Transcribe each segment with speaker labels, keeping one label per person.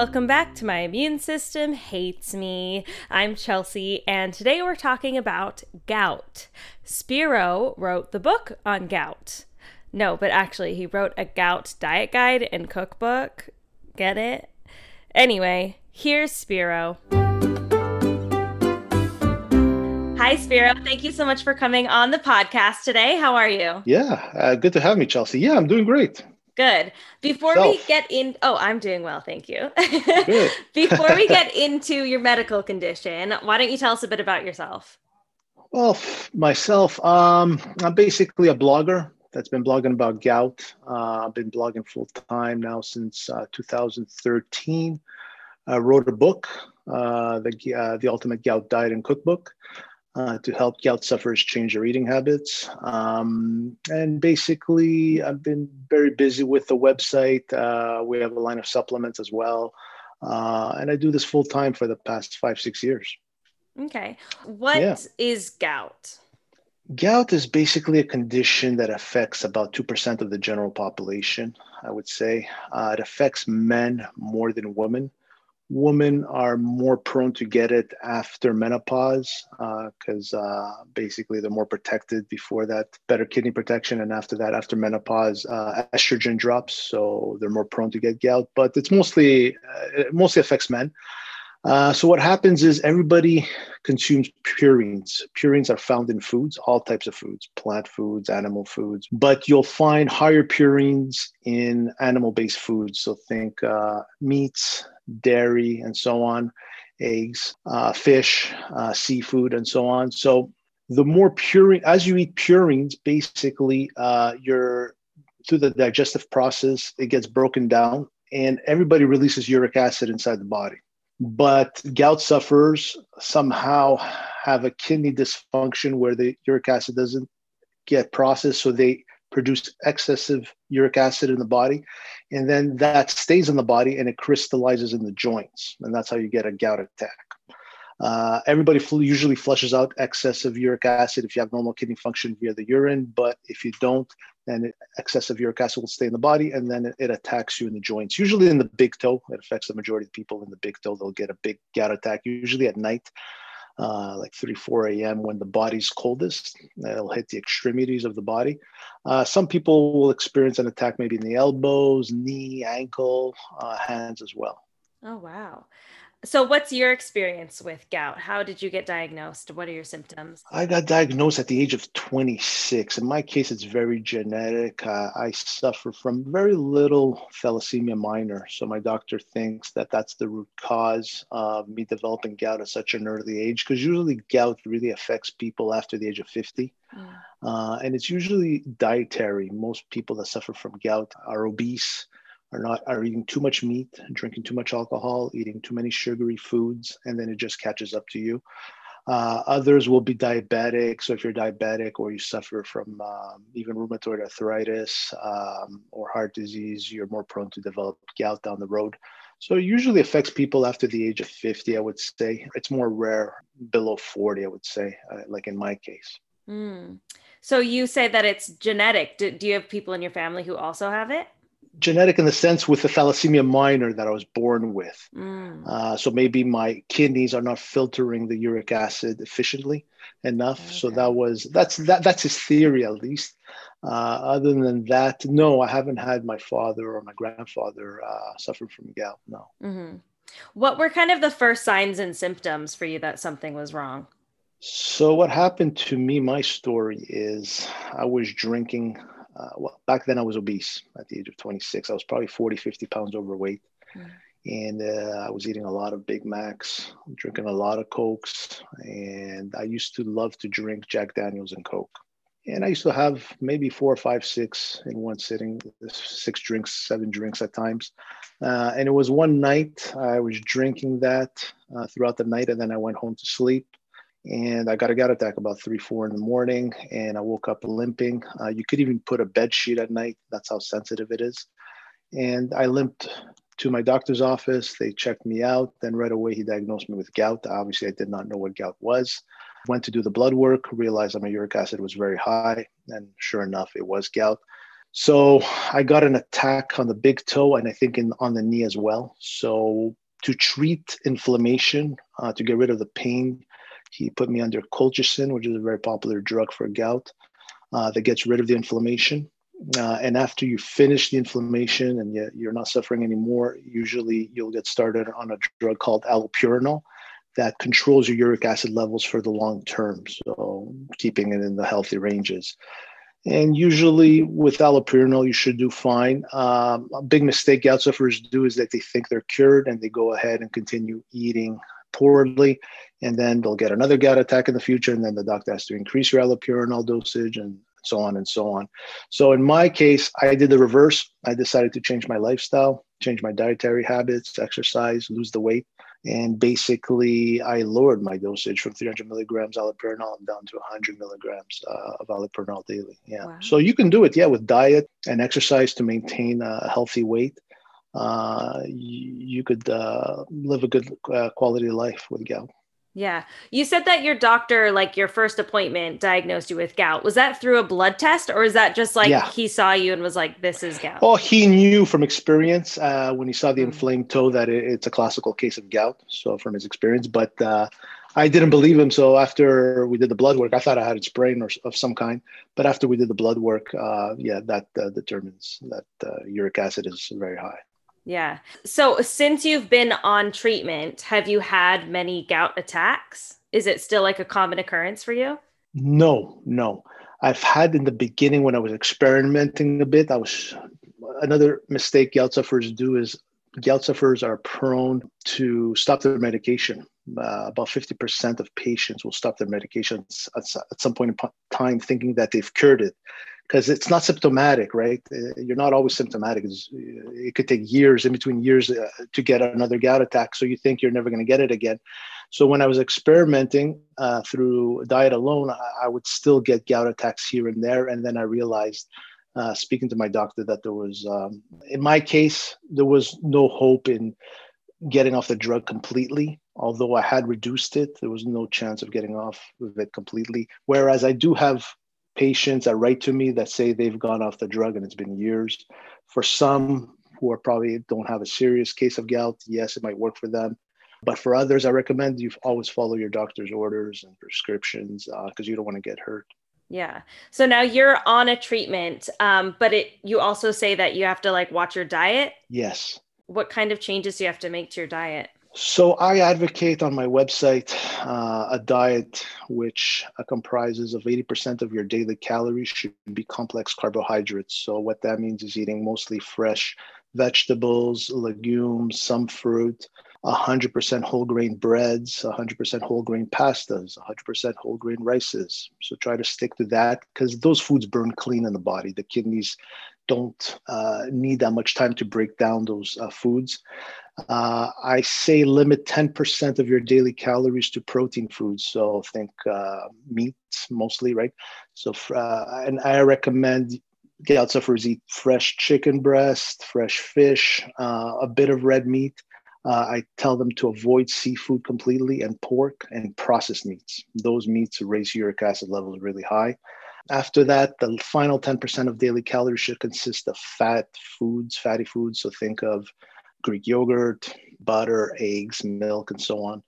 Speaker 1: welcome back to My Immune System Hates Me. I'm Chelsea, and today we're talking about gout. Spiro wrote the book on gout. No, but actually, he wrote a gout diet guide and cookbook. Get it? Anyway, here's Spiro. Hi, Spiro. Thank you so much for coming on the podcast today. How are you?
Speaker 2: Yeah, uh, good to have me, Chelsea. Yeah, I'm doing great.
Speaker 1: Good. Before Self. we get in, oh, I'm doing well, thank you. Before we get into your medical condition, why don't you tell us a bit about yourself?
Speaker 2: Well, myself, um, I'm basically a blogger that's been blogging about gout. Uh, I've been blogging full time now since uh, 2013. I wrote a book, uh, the uh, the Ultimate Gout Diet and Cookbook uh, to help gout sufferers change their eating habits. Um, and basically, I've been very busy with the website. Uh, we have a line of supplements as well. Uh, and I do this full time for the past five, six years.
Speaker 1: Okay. What yeah. is gout?
Speaker 2: Gout is basically a condition that affects about 2% of the general population, I would say. Uh, it affects men more than women women are more prone to get it after menopause because uh, uh, basically they're more protected before that, better kidney protection, and after that, after menopause, uh, estrogen drops, so they're more prone to get gout. But it's mostly uh, it mostly affects men. Uh, so what happens is everybody consumes purines. Purines are found in foods, all types of foods, plant foods, animal foods, but you'll find higher purines in animal-based foods. So think uh, meats, dairy, and so on, eggs, uh, fish, uh, seafood, and so on. So the more purine, as you eat purines, basically uh, you're through the digestive process, it gets broken down, and everybody releases uric acid inside the body but gout sufferers somehow have a kidney dysfunction where the uric acid doesn't get processed so they produce excessive uric acid in the body and then that stays in the body and it crystallizes in the joints and that's how you get a gout attack uh, everybody fl- usually flushes out excessive uric acid if you have normal kidney function via the urine, but if you don't, then excessive uric acid will stay in the body and then it, it, attacks you in the joints. Usually in the big toe, it affects the majority of people in the big toe. They'll get a big gout attack, usually at night. Uh, like 3 4 a.m when the body's coldest it'll hit the extremities of the body. Uh, some people will experience an attack maybe in the elbows knee ankle uh, hands as well.
Speaker 1: Oh wow so, what's your experience with gout? How did you get diagnosed? What are your symptoms?
Speaker 2: I got diagnosed at the age of 26. In my case, it's very genetic. Uh, I suffer from very little thalassemia minor. So, my doctor thinks that that's the root cause of me developing gout at such an early age, because usually gout really affects people after the age of 50. Mm. Uh, and it's usually dietary. Most people that suffer from gout are obese are not are eating too much meat, drinking too much alcohol, eating too many sugary foods, and then it just catches up to you. Uh, others will be diabetic. So if you're diabetic or you suffer from um, even rheumatoid arthritis um, or heart disease, you're more prone to develop gout down the road. So it usually affects people after the age of 50, I would say. It's more rare below 40, I would say, uh, like in my case.
Speaker 1: Mm. So you say that it's genetic. Do, do you have people in your family who also have it?
Speaker 2: Genetic in the sense with the thalassemia minor that I was born with. Mm. Uh, so maybe my kidneys are not filtering the uric acid efficiently enough. Okay. So that was that's that that's his theory at least. Uh, other than that, no, I haven't had my father or my grandfather uh, suffer from gout. No. Mm-hmm.
Speaker 1: What were kind of the first signs and symptoms for you that something was wrong?
Speaker 2: So what happened to me? My story is I was drinking uh, well, back then I was obese at the age of 26. I was probably 40, 50 pounds overweight. Mm. And uh, I was eating a lot of Big Macs, drinking a lot of Cokes. And I used to love to drink Jack Daniels and Coke. And I used to have maybe four or five, six in one sitting, six drinks, seven drinks at times. Uh, and it was one night I was drinking that uh, throughout the night. And then I went home to sleep and I got a gout attack about three, four in the morning, and I woke up limping. Uh, you could even put a bed sheet at night. That's how sensitive it is. And I limped to my doctor's office. They checked me out. Then right away he diagnosed me with gout. Obviously, I did not know what gout was. Went to do the blood work, realized that my uric acid was very high, and sure enough, it was gout. So I got an attack on the big toe and I think in, on the knee as well. So to treat inflammation, uh, to get rid of the pain, he put me under colchicine, which is a very popular drug for gout uh, that gets rid of the inflammation. Uh, and after you finish the inflammation and yet you're not suffering anymore, usually you'll get started on a drug called allopurinol that controls your uric acid levels for the long term. So keeping it in the healthy ranges. And usually with allopurinol, you should do fine. Um, a big mistake gout sufferers do is that they think they're cured and they go ahead and continue eating poorly. And then they'll get another gout attack in the future. And then the doctor has to increase your allopurinol dosage and so on and so on. So in my case, I did the reverse. I decided to change my lifestyle, change my dietary habits, exercise, lose the weight. And basically, I lowered my dosage from 300 milligrams allopurinol down to 100 milligrams uh, of allopurinol daily. Yeah. Wow. So you can do it, yeah, with diet and exercise to maintain a healthy weight. Uh, you, you could uh, live a good uh, quality of life with gout.
Speaker 1: Yeah. You said that your doctor, like your first appointment, diagnosed you with gout. Was that through a blood test or is that just like yeah. he saw you and was like, this is gout?
Speaker 2: Oh, he knew from experience uh, when he saw the mm. inflamed toe that it, it's a classical case of gout. So from his experience, but uh, I didn't believe him. So after we did the blood work, I thought I had a sprain or of some kind. But after we did the blood work, uh, yeah, that uh, determines that uh, uric acid is very high.
Speaker 1: Yeah. So since you've been on treatment, have you had many gout attacks? Is it still like a common occurrence for you?
Speaker 2: No, no. I've had in the beginning when I was experimenting a bit, I was another mistake gout sufferers do is gout sufferers are prone to stop their medication. Uh, about 50% of patients will stop their medications at, at some point in time thinking that they've cured it because it's not symptomatic, right? Uh, you're not always symptomatic. It could take years, in between years, uh, to get another gout attack. So you think you're never going to get it again. So when I was experimenting uh, through diet alone, I, I, would still get gout attacks here and there. And then I realized, uh, speaking to my doctor, that there was, um, in my case, there was no hope in getting off the drug completely. Although I had reduced it, there was no chance of getting off of it completely. Whereas I do have patients that write to me that say they've gone off the drug and it's been years. For some who are probably don't have a serious case of gout, yes, it might work for them. But for others, I recommend you always follow your doctor's orders and prescriptions because uh, you don't want to get hurt.
Speaker 1: Yeah. So now you're on a treatment, um, but it you also say that you have to like watch your diet.
Speaker 2: Yes.
Speaker 1: What kind of changes do you have to make to your diet?
Speaker 2: So I advocate on my website uh, a diet which uh, comprises of 80% of your daily calories should be complex carbohydrates. So what that means is eating mostly fresh vegetables, legumes, some fruit, 100% whole grain breads, 100% whole grain pastas, 100% whole grain rices. So try to stick to that because those foods burn clean in the body. The kidneys don't uh, need that much time to break down those uh, foods. Uh, I say limit 10% of your daily calories to protein foods. So think uh, meats mostly, right? So, uh, and I recommend gout sufferers eat fresh chicken breast, fresh fish, uh, a bit of red meat. I tell them to avoid seafood completely and pork and processed meats. Those meats raise uric acid levels really high. After that, the final 10% of daily calories should consist of fat foods, fatty foods. So think of Greek yogurt, butter, eggs, milk, and so on.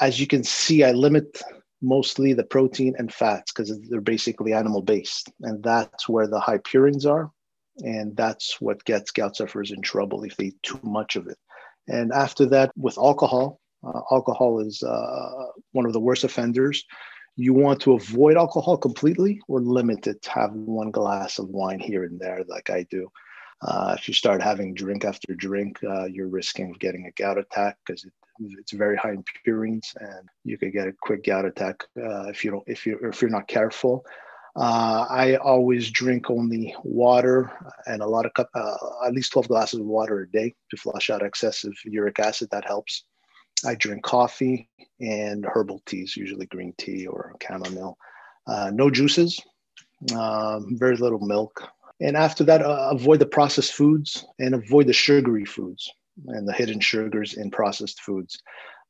Speaker 2: As you can see, I limit mostly the protein and fats because they're basically animal based. And that's where the high purines are. And that's what gets gout sufferers in trouble if they eat too much of it. And after that, with alcohol, uh, alcohol is uh, one of the worst offenders. You want to avoid alcohol completely or limit it to have one glass of wine here and there, like I do. Uh, if you start having drink after drink, uh, you're risking getting a gout attack because it, it's very high in purines, and you could get a quick gout attack uh, if you don't if you if you're not careful. Uh, I always drink only water and a lot of cup, uh, at least 12 glasses of water a day to flush out excessive uric acid. That helps. I drink coffee and herbal teas, usually green tea or chamomile. Uh, no juices, um, very little milk, and after that, uh, avoid the processed foods and avoid the sugary foods and the hidden sugars in processed foods,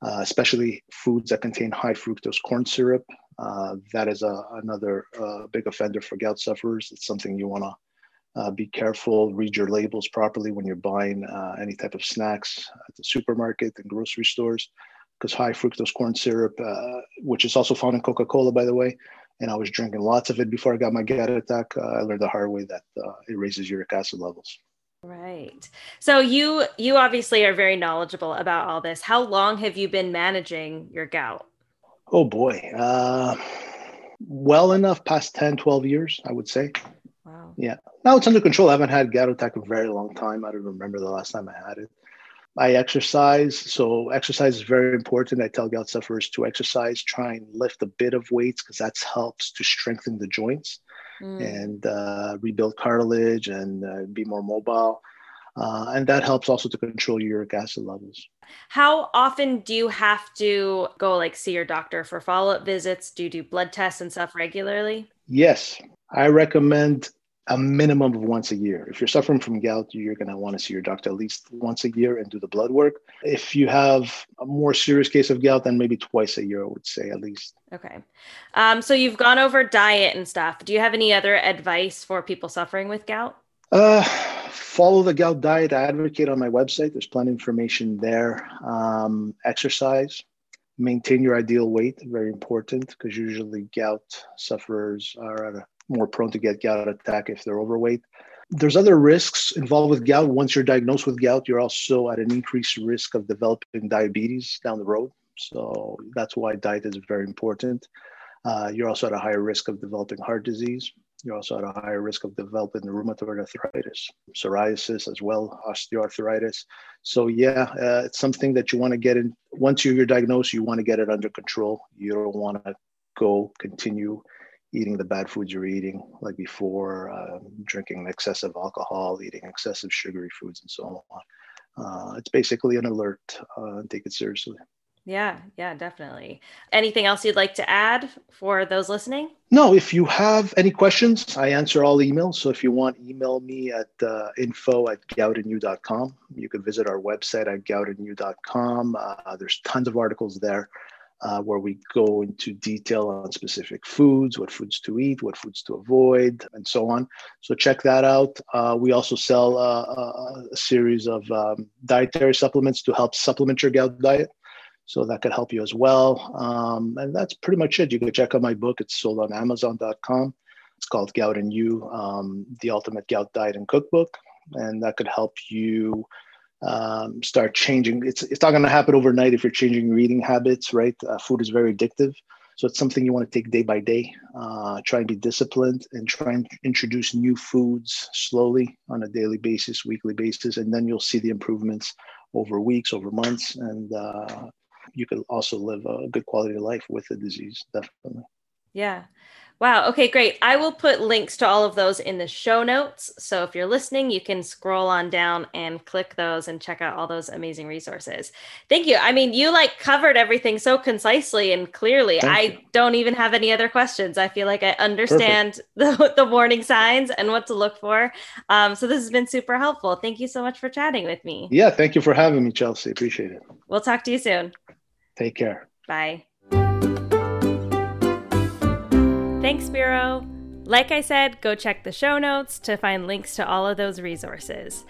Speaker 2: uh, especially foods that contain high fructose corn syrup. Uh, that is a, another uh, big offender for gout sufferers. It's something you want to Uh, be careful, read your labels properly when you're buying uh, any type of snacks at the supermarket and grocery stores, because high fructose corn syrup, uh, which is also found in Coca Cola, by the way, and I was drinking lots of it before I got my gout attack. Uh, I learned the hard way that uh, it raises uric acid levels.
Speaker 1: Right. So you you obviously are very knowledgeable about all this. How long have you been managing your gout?
Speaker 2: Oh boy. Uh, well enough past 10, 12 years, I would say. Wow. Yeah. Now it's under control. I haven't had gout attack in a very long time. I don't remember the last time I had it. I exercise. So exercise is very important. I tell gout sufferers to exercise, try and lift a bit of weights because that helps to strengthen the joints mm. and uh, rebuild cartilage and uh, be more mobile. Uh, and that helps also to control uric acid levels.
Speaker 1: How often do you have to go like see your doctor for follow up visits? Do you do blood tests and stuff regularly?
Speaker 2: Yes, I recommend a minimum of once a year. If you're suffering from gout, you're going to want to see your doctor at least once a year and do the blood work. If you have a more serious case of gout, then maybe twice a year, I would say at least.
Speaker 1: Okay. Um, so you've gone over diet and stuff. Do you have any other advice for people suffering with gout?
Speaker 2: Uh, follow the gout diet. I advocate on my website. There's plenty of information there. Um, exercise. Maintain your ideal weight. Very important because usually gout sufferers are at a more prone to get gout attack if they're overweight. There's other risks involved with gout. Once you're diagnosed with gout, you're also at an increased risk of developing diabetes down the road. So that's why diet is very important. Uh, you're also at a higher risk of developing heart disease. You're also at a higher risk of developing rheumatoid arthritis, psoriasis as well, osteoarthritis. So yeah, uh, it's something that you want to get in. Once you're diagnosed, you want to get it under control. You don't want to go continue eating the bad foods you're eating, like before, uh, drinking excessive alcohol, eating excessive sugary foods, and so on. Uh, it's basically an alert. Uh, take it seriously.
Speaker 1: Yeah, yeah, definitely. Anything else you'd like to add for those listening?
Speaker 2: No, if you have any questions, I answer all emails. So if you want, email me at uh, info at goutandyou.com. You can visit our website at goutandyou.com. Uh, there's tons of articles there uh, where we go into detail on specific foods, what foods to eat, what foods to avoid, and so on. So check that out. Uh, we also sell uh, uh a series of um, dietary supplements to help supplement your gout diet. So that could help you as well. Um, and that's pretty much it. You can check out my book. It's sold on Amazon.com. It's called Gout and You, um, the Ultimate Gout Diet and Cookbook. And that could help you um, start changing. It's it's not going to happen overnight if you're changing your eating habits, right? Uh, food is very addictive, so it's something you want to take day by day. Uh, try and be disciplined and try and introduce new foods slowly on a daily basis, weekly basis, and then you'll see the improvements over weeks, over months, and uh, you can also live a good quality of life with the disease. Definitely.
Speaker 1: Yeah. Wow. Okay, great. I will put links to all of those in the show notes. So if you're listening, you can scroll on down and click those and check out all those amazing resources. Thank you. I mean, you like covered everything so concisely and clearly. Thank I you. don't even have any other questions. I feel like I understand the, the warning signs and what to look for. Um, so this has been super helpful. Thank you so much for chatting with me.
Speaker 2: Yeah. Thank you for having me, Chelsea. Appreciate it.
Speaker 1: We'll talk to you soon.
Speaker 2: Take care.
Speaker 1: Bye. Thanks, Spiro. Like I said, go check the show notes to find links to all of those resources.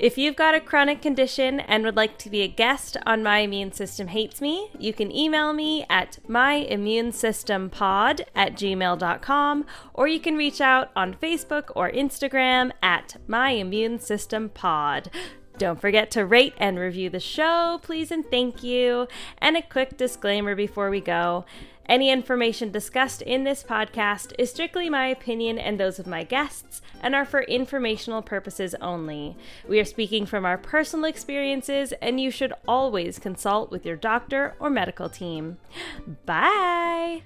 Speaker 1: If you've got a chronic condition and would like to be a guest on My Immune System Hates Me, you can email me at myimmunesystempod at gmail.com or you can reach out on Facebook or Instagram at My Immune System Pod. Don't forget to rate and review the show, please and thank you. And a quick disclaimer before we go. Any information discussed in this podcast is strictly my opinion and those of my guests and are for informational purposes only. We are speaking from our personal experiences, and you should always consult with your doctor or medical team. Bye!